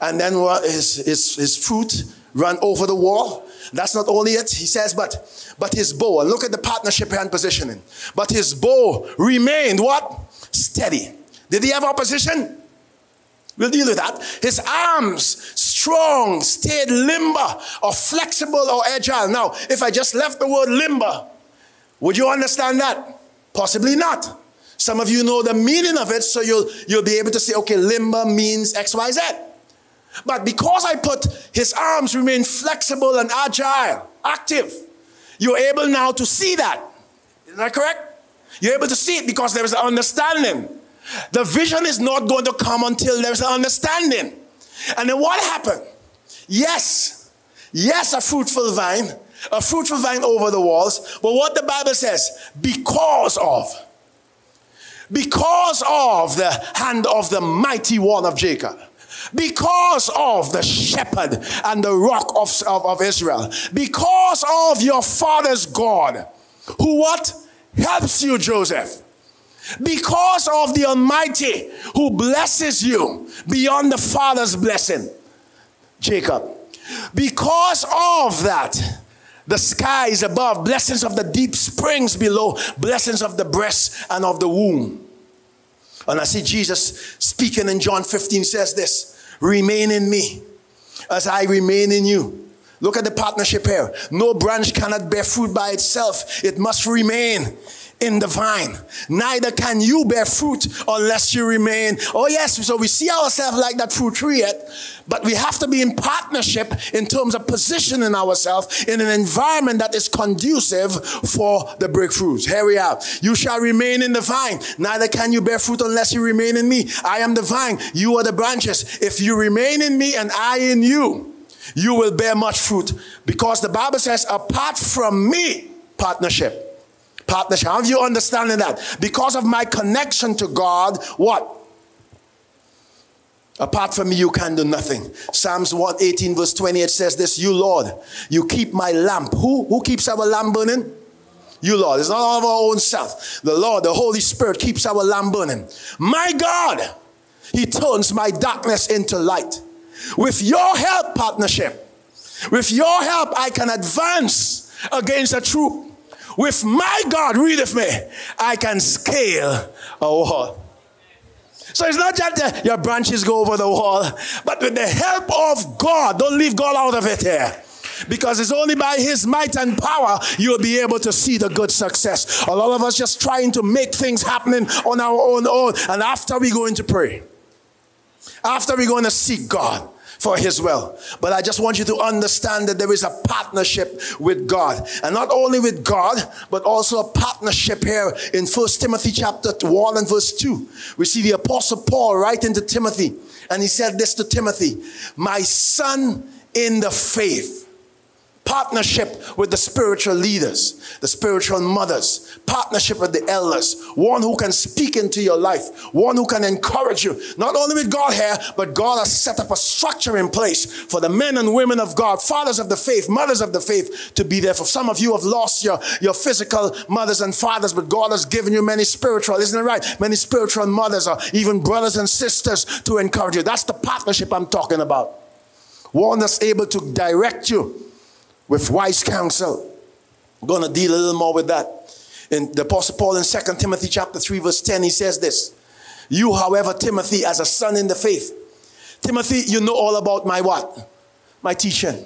and then what his, his, his fruit run over the wall. That's not only it, he says, but but his bow, and look at the partnership and positioning. But his bow remained what? Steady. Did he have opposition? We'll deal with that. His arms, strong, stayed limber or flexible or agile. Now, if I just left the word limber Would you understand that? Possibly not. Some of you know the meaning of it, so you'll, you'll be able to say, okay, limber means XYZ. But because I put his arms remain flexible and agile, active, you're able now to see that. Isn't that correct? You're able to see it because there is an understanding. The vision is not going to come until there's an understanding. And then what happened? Yes, yes, a fruitful vine, a fruitful vine over the walls. But what the Bible says, because of, because of the hand of the mighty one of Jacob because of the shepherd and the rock of, of, of, Israel, because of your father's God, who what? Helps you, Joseph. Because of the Almighty who blesses you beyond the father's blessing, Jacob. Because of that, the skies above, blessings of the deep springs below, blessings of the breast and of the womb. And I see Jesus speaking in John 15 says this Remain in me as I remain in you. Look at the partnership here. No branch cannot bear fruit by itself, it must remain in the vine. Neither can you bear fruit unless you remain. Oh, yes, so we see ourselves like that fruit tree yet, but we have to be in partnership in terms of positioning ourselves in an environment that is conducive for the breakthroughs. Here we are. You shall remain in the vine. Neither can you bear fruit unless you remain in me. I am the vine. You are the branches. If you remain in me and I in you, you will bear much fruit because the Bible says, apart from me, partnership partnership. Have you understanding that? Because of my connection to God, what? Apart from me, you can do nothing. Psalms 118, verse 28 says this You, Lord, you keep my lamp. Who, who keeps our lamp burning? You, Lord. It's not all of our own self. The Lord, the Holy Spirit, keeps our lamp burning. My God, He turns my darkness into light. With your help, partnership, with your help, I can advance against a troop with my God, read with me, I can scale a wall. So it's not just that your branches go over the wall, but with the help of God, don't leave God out of it here. Because it's only by His might and power you'll be able to see the good success. A lot of us just trying to make things happening on our own, own. And after we go into pray, after we're going to seek God, for his will. But I just want you to understand that there is a partnership with God. And not only with God, but also a partnership here in First Timothy chapter 1 and verse 2. We see the apostle Paul writing to Timothy. And he said this to Timothy, my son in the faith partnership with the spiritual leaders, the spiritual mothers, partnership with the elders, one who can speak into your life, one who can encourage you, not only with God here, but God has set up a structure in place for the men and women of God, fathers of the faith, mothers of the faith to be there. For some of you have lost your, your physical mothers and fathers, but God has given you many spiritual, isn't it right? Many spiritual mothers or even brothers and sisters to encourage you. That's the partnership I'm talking about. One that's able to direct you with wise counsel. I'm going to deal a little more with that. In the Apostle Paul in 2 Timothy chapter 3, verse 10, he says this. You, however, Timothy, as a son in the faith. Timothy, you know all about my what? My teaching.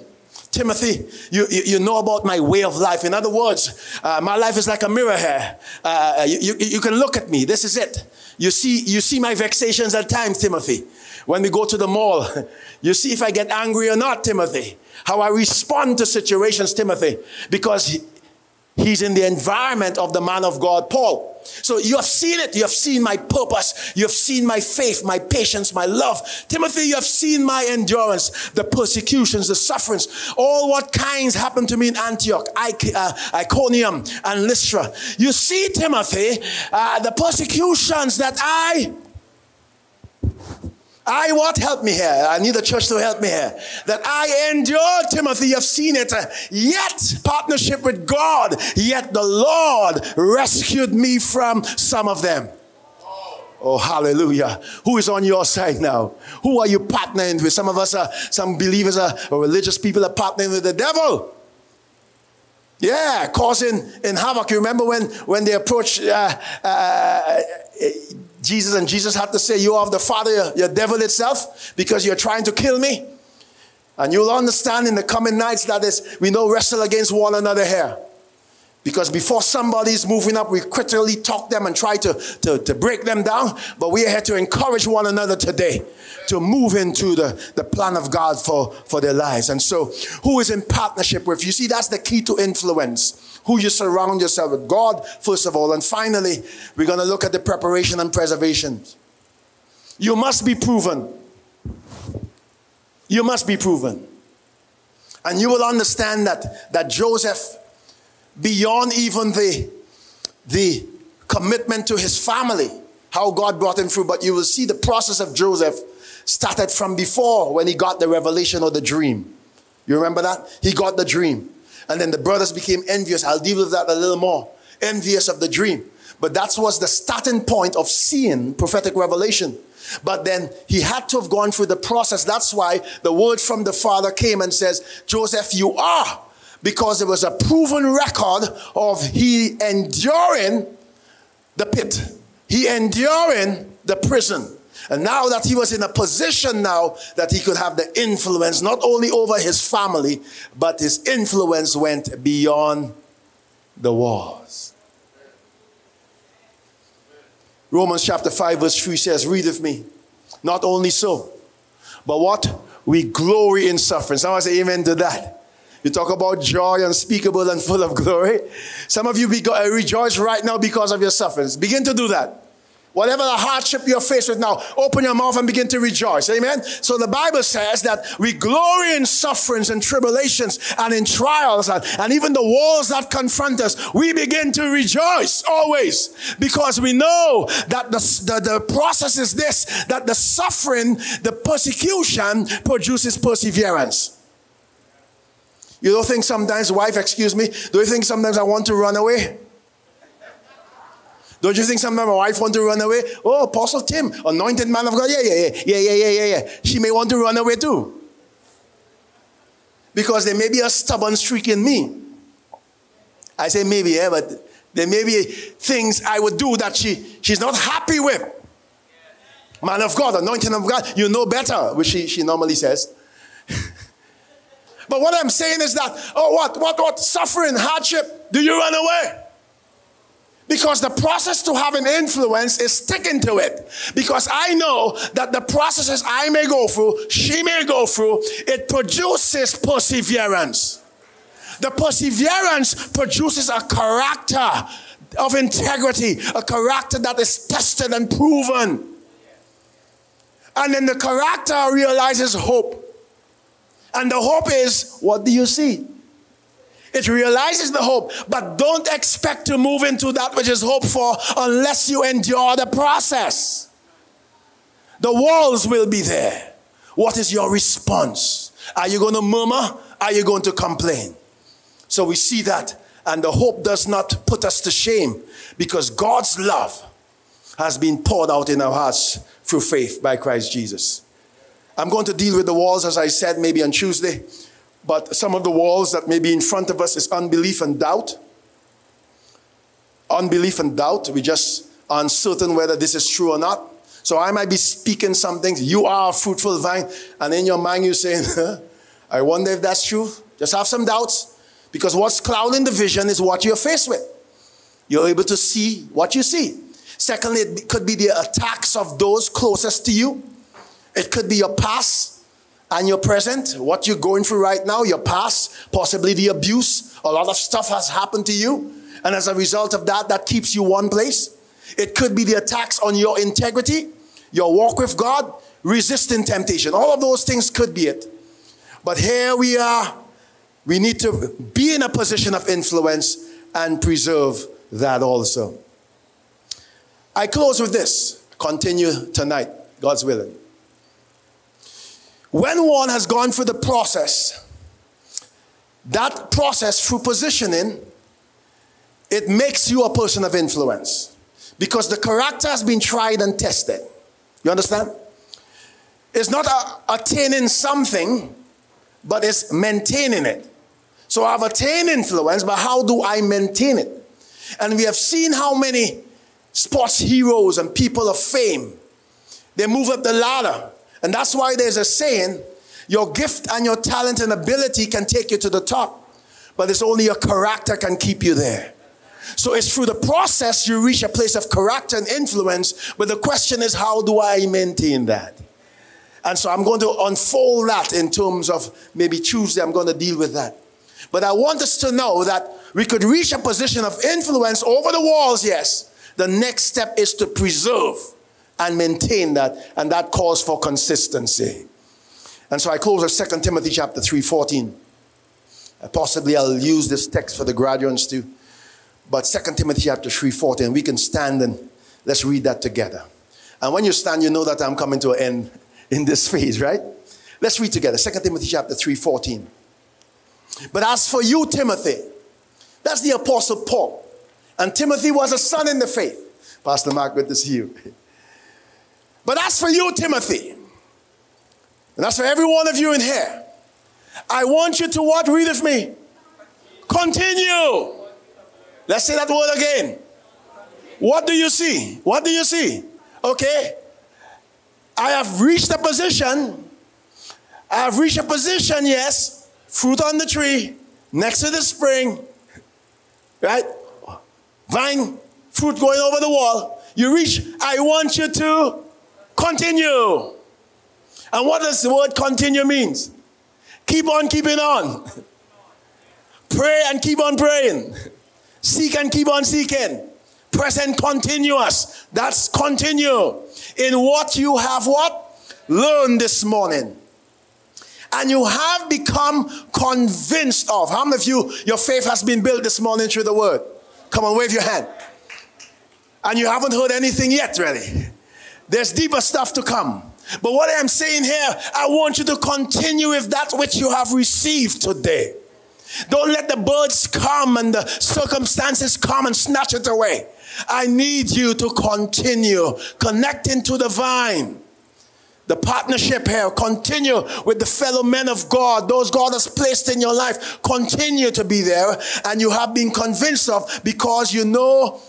Timothy, you, you, you, know about my way of life. In other words, uh, my life is like a mirror here. Uh, you, you, you can look at me. This is it. You see, you see my vexations at times, Timothy. When we go to the mall, you see if I get angry or not, Timothy how I respond to situations, Timothy, because he's in the environment of the man of God, Paul. So you have seen it. You have seen my purpose. You have seen my faith, my patience, my love. Timothy, you have seen my endurance, the persecutions, the sufferings, all what kinds happened to me in Antioch, uh, Iconium, and Lystra. You see, Timothy, uh, the persecutions that I I what? Help me here. I need the church to help me here. That I endure, Timothy, you've seen it. Yet, partnership with God, yet the Lord rescued me from some of them. Oh, hallelujah. Who is on your side now? Who are you partnering with? Some of us are, some believers are, or religious people are partnering with the devil. Yeah, causing in havoc. You remember when, when they approached uh, uh, Jesus, and Jesus had to say, You are the Father, your devil itself, because you're trying to kill me. And you'll understand in the coming nights that is, we know wrestle against one another here. Because before somebody's moving up, we critically talk them and try to, to, to break them down. But we are here to encourage one another today to move into the, the plan of God for, for their lives. And so, who is in partnership with you? See, that's the key to influence. Who you surround yourself with. God, first of all. And finally, we're going to look at the preparation and preservation. You must be proven. You must be proven. And you will understand that, that Joseph beyond even the, the commitment to his family, how God brought him through. But you will see the process of Joseph started from before when he got the revelation or the dream. You remember that? He got the dream. And then the brothers became envious. I'll deal with that a little more. Envious of the dream. But that was the starting point of seeing prophetic revelation. But then he had to have gone through the process. That's why the word from the Father came and says, Joseph, you are because there was a proven record of he enduring the pit, he enduring the prison. And now that he was in a position now that he could have the influence not only over his family, but his influence went beyond the walls. Romans chapter 5, verse 3 says, Read with me. Not only so, but what? We glory in suffering. Someone say amen to that. You talk about joy unspeakable and full of glory. Some of you be, uh, rejoice right now because of your sufferings. Begin to do that. Whatever the hardship you're faced with now, open your mouth and begin to rejoice. Amen. So the Bible says that we glory in sufferings and tribulations and in trials and, and even the walls that confront us. We begin to rejoice always because we know that the, the, the process is this that the suffering, the persecution produces perseverance. You don't think sometimes, wife, excuse me, do you think sometimes I want to run away? Don't you think sometimes my wife want to run away? Oh, Apostle Tim, anointed man of God. Yeah, yeah, yeah, yeah, yeah, yeah, yeah, yeah. She may want to run away too. Because there may be a stubborn streak in me. I say maybe, yeah, but there may be things I would do that she, she's not happy with. Man of God, anointed of God, you know better, which she, she normally says. But what I'm saying is that, oh, what, what, what, suffering, hardship, do you run away? Because the process to have an influence is sticking to it. Because I know that the processes I may go through, she may go through, it produces perseverance. The perseverance produces a character of integrity, a character that is tested and proven. And then the character realizes hope. And the hope is what do you see? It realizes the hope, but don't expect to move into that which is hoped for unless you endure the process. The walls will be there. What is your response? Are you going to murmur? Are you going to complain? So we see that, and the hope does not put us to shame because God's love has been poured out in our hearts through faith by Christ Jesus. I'm going to deal with the walls, as I said, maybe on Tuesday. But some of the walls that may be in front of us is unbelief and doubt. Unbelief and doubt. We just uncertain whether this is true or not. So I might be speaking some things. You are a fruitful vine. And in your mind, you're saying, I wonder if that's true. Just have some doubts. Because what's clouding the vision is what you're faced with. You're able to see what you see. Secondly, it could be the attacks of those closest to you. It could be your past and your present, what you're going through right now, your past, possibly the abuse. A lot of stuff has happened to you. And as a result of that, that keeps you one place. It could be the attacks on your integrity, your walk with God, resisting temptation. All of those things could be it. But here we are. We need to be in a position of influence and preserve that also. I close with this. Continue tonight, God's willing. When one has gone through the process, that process through positioning, it makes you a person of influence because the character has been tried and tested. You understand? It's not a, attaining something, but it's maintaining it. So I've attained influence, but how do I maintain it? And we have seen how many sports heroes and people of fame they move up the ladder and that's why there's a saying your gift and your talent and ability can take you to the top. but it's only your character can keep you there. So it's through the process you reach a place of character and influence, but the question is, how do I maintain that? And so I'm going to unfold that in terms of maybe Tuesday, I'm going to deal with that. But I want us to know that we could reach a position of influence over the walls, yes. The next step is to preserve and maintain that, and that calls for consistency. And so I close with 2 Timothy chapter 3, 14. Uh, possibly I'll use this text for the graduates too. But 2 Timothy chapter 3, 14, we can stand and let's read that together. And when you stand, you know that I'm coming to an end in this phase, right? Let's read together. 2 Timothy chapter 3, 14. But as for you, Timothy, that's the apostle Paul. And Timothy was a son in the faith. Pastor Mark, good to see you. But as for you, Timothy, and that's for every one of you in here, I want you to what? Read with me. Continue. Let's say that word again. What do you see? What do you see? Okay. I have reached a position. I have reached a position, yes. Fruit on the tree, next to the spring, right? Vine, fruit going over the wall. You reach, I want you to continue. And what does the word continue means? Keep on keeping on. Pray and keep on praying. Seek and keep on seeking. Present continuous. That's continue. In what you have what? Learned this morning. And you have become convinced of. How many of you, your faith has been built this morning through the word? Come on, wave your hand. And you haven't heard anything yet, really. There's deeper stuff to come. But what I'm saying here, I want you to continue with that which you have received today. Don't let the birds come and the circumstances come and snatch it away. I need you to continue connecting to the vine. The partnership here, continue with the fellow men of God, those God has placed in your life, continue to be there, and you have been convinced of because you know,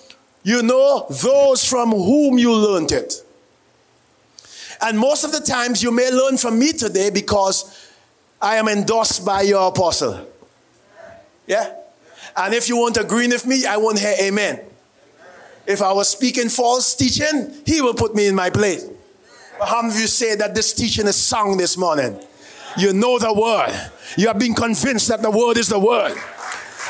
you know those from whom you learned it. And most of the times you may learn from me today because I am endorsed by your apostle. Yeah? And if you won't agree with me, I won't hear amen. If I was speaking false teaching, he will put me in my place. But how many of you say that this teaching is sound this morning? You know the word. You have been convinced that the word is the word.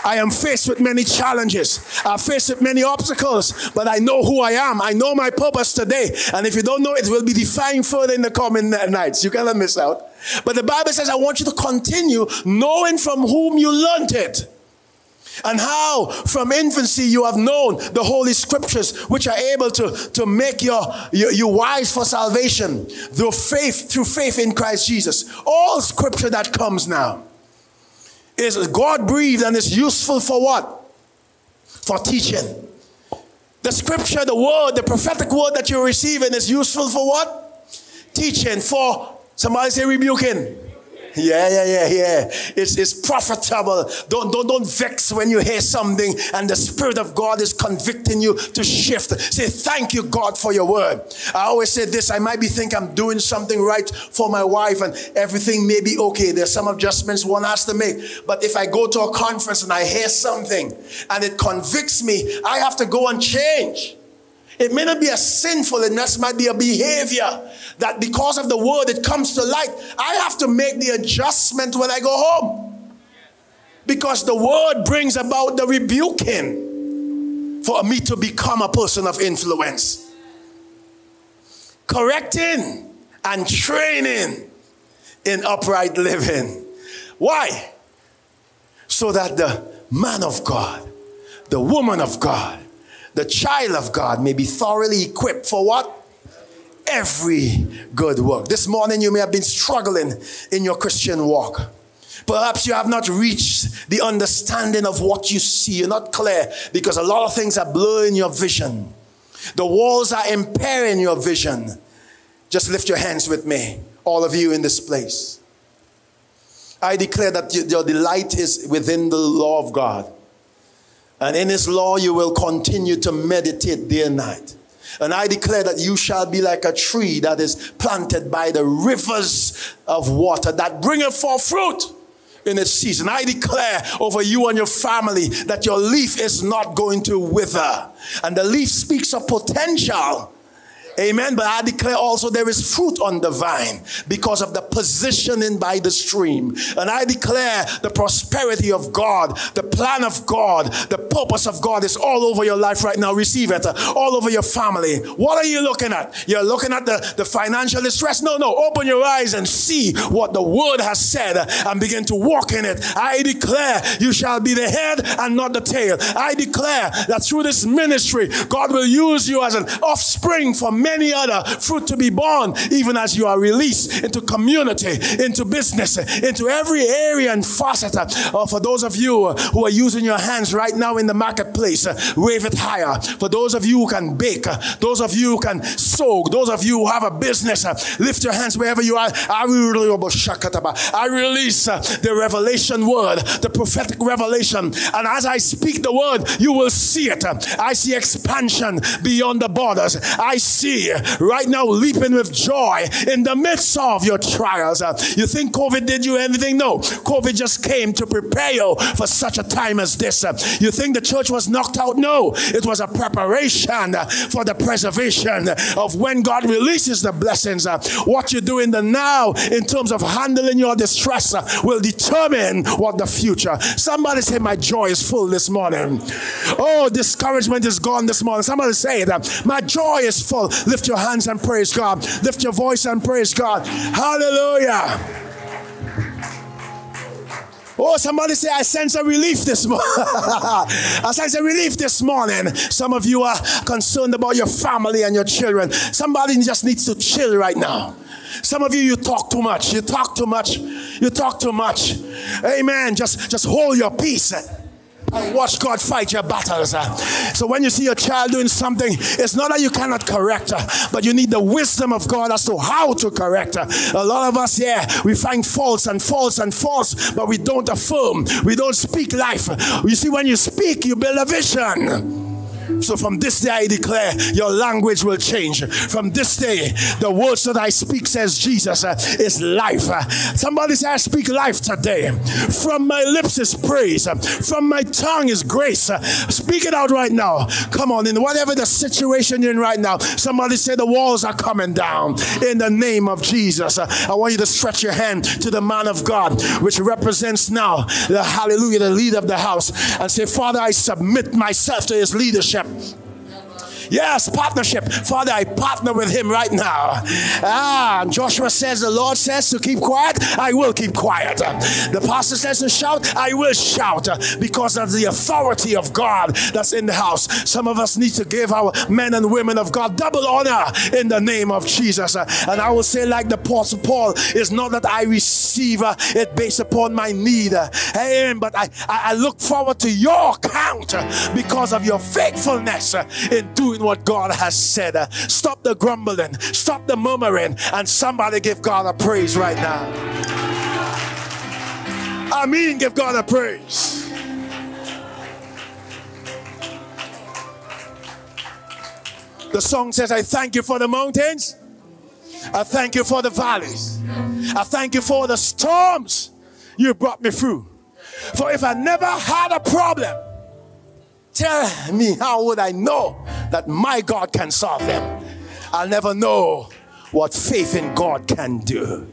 I am faced with many challenges. I'm faced with many obstacles, but I know who I am. I know my purpose today. And if you don't know, it will be defined further in the coming nights. You cannot miss out. But the Bible says, I want you to continue knowing from whom you learned it. And how from infancy you have known the holy scriptures, which are able to, to make your, you, you wise for salvation through faith, through faith in Christ Jesus. All scripture that comes now is God breathed and is useful for what? For teaching. The scripture, the word, the prophetic word that you're receiving is useful for what? Teaching, for somebody say rebuking yeah, yeah, yeah, yeah. It's, it's profitable. Don't, don't, don't vex when you hear something and the Spirit of God is convicting you to shift. Say, thank you, God, for your word. I always say this, I might be thinking I'm doing something right for my wife and everything may be okay. There's some adjustments one has to make. But if I go to a conference and I hear something and it convicts me, I have to go and change. It may not be a sinful, it might be a behavior that because of the word it comes to light. I have to make the adjustment when I go home. Because the word brings about the rebuking for me to become a person of influence. Correcting and training in upright living. Why? So that the man of God, the woman of God, the child of God may be thoroughly equipped for what? Every good work. This morning you may have been struggling in your Christian walk. Perhaps you have not reached the understanding of what you see. You're not clear because a lot of things are blurring your vision. The walls are impairing your vision. Just lift your hands with me, all of you in this place. I declare that your delight is within the law of God. And in his law you will continue to meditate day and night. And I declare that you shall be like a tree that is planted by the rivers of water that bringeth forth fruit in its season. I declare over you and your family that your leaf is not going to wither. And the leaf speaks of potential. Amen. But I declare also there is fruit on the vine because of the positioning by the stream. And I declare the prosperity of God, the plan of God, the purpose of God is all over your life right now. Receive it. All over your family. What are you looking at? You're looking at the, the financial distress? No, no. Open your eyes and see what the word has said and begin to walk in it. I declare you shall be the head and not the tail. I declare that through this ministry, God will use you as an offspring for many other fruit to be born, even as you are released into community, into business, into every area and facet. Uh, for those of you who are using your hands right now in the marketplace, uh, wave it higher. For those of you who can bake, uh, those of you who can sew, those of you who have a business, uh, lift your hands wherever you are. I release uh, the revelation word, the prophetic revelation. And as I speak the word, you will see it. I see expansion beyond the borders. I see right now leaping with joy in the midst of your trials. Uh, you think COVID did you anything? No. COVID just came to prepare you for such a time as this. Uh, you think the church was knocked out? No. It was a preparation uh, for the preservation of when God releases the blessings. What you do in the now in terms of handling your distress will determine what the future. Somebody say, My joy is full this morning. Oh, discouragement is gone this morning. Somebody say that my joy is full. Lift your hands and praise God. Lift your voice and praise God. Hallelujah. Oh, somebody say, I sense a relief this morning. I sense a relief this morning. Some of you are concerned about your family and your children. Somebody just needs to chill right now. Some of you, you talk too much. You talk too much. You talk too much. Amen. Just, just hold your peace and watch God fight your battles. So when you see your child doing something, it's not that you cannot correct her, but you need the wisdom of God as to how to correct her. A lot of us, yeah, we find faults and faults and faults, but we don't affirm. We don't speak life. You see, when you speak, you build a vision. So from this day I declare your language will change. From this day, the words that I speak, says Jesus, uh, is life. Somebody say, I speak life today. From my lips is praise. From my tongue is grace. Speak it out right now. Come on, in whatever the situation you're in right now, somebody say the walls are coming down in the name of Jesus. I want you to stretch your hand to the man of God, which represents now the hallelujah, the leader of the house, and say, Father, I submit myself to his leadership step Yes, partnership. Father, I partner with him right now. Ah, Joshua says, the Lord says to keep quiet, I will keep quiet. The pastor says to shout, I will shout because of the authority of God that's in the house. Some of us need to give our men and women of God double honor in the name of Jesus. And I will say, like the Apostle Paul, is not that I receive it based upon my need. Amen. But I, I look forward to your account because of your faithfulness in doing what God has said. Stop the grumbling, stop the murmuring, and somebody give God a praise right now. I mean, give God a praise. The song says, I thank you for the mountains. I thank you for the valleys. I thank you for the storms you brought me through. For if I never had a problem, tell me how would I know that my God can solve them? I'll never know what faith in God can do.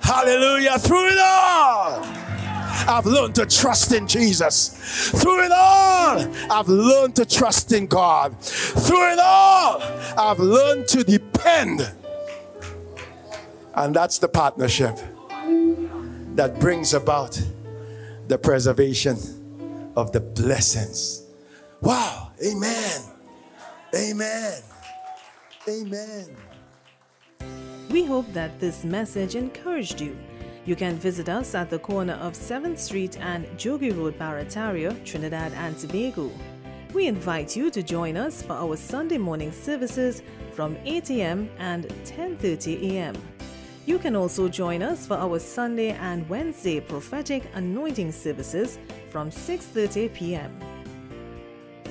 Hallelujah. Through it all. I've learned to trust in Jesus. Through it all, I've learned to trust in God. Through it all, I've learned to depend. And that's the partnership that brings about the preservation of the blessings. Wow. Amen. Amen. Amen. We hope that this message encouraged you. You can visit us at the corner of 7th Street and Jogie Road, Barataria, Trinidad and Tobago. We invite you to join us for our Sunday morning services from 8 a.m. and 10:30 a.m. You can also join us for our Sunday and Wednesday prophetic anointing services from 6:30 p.m.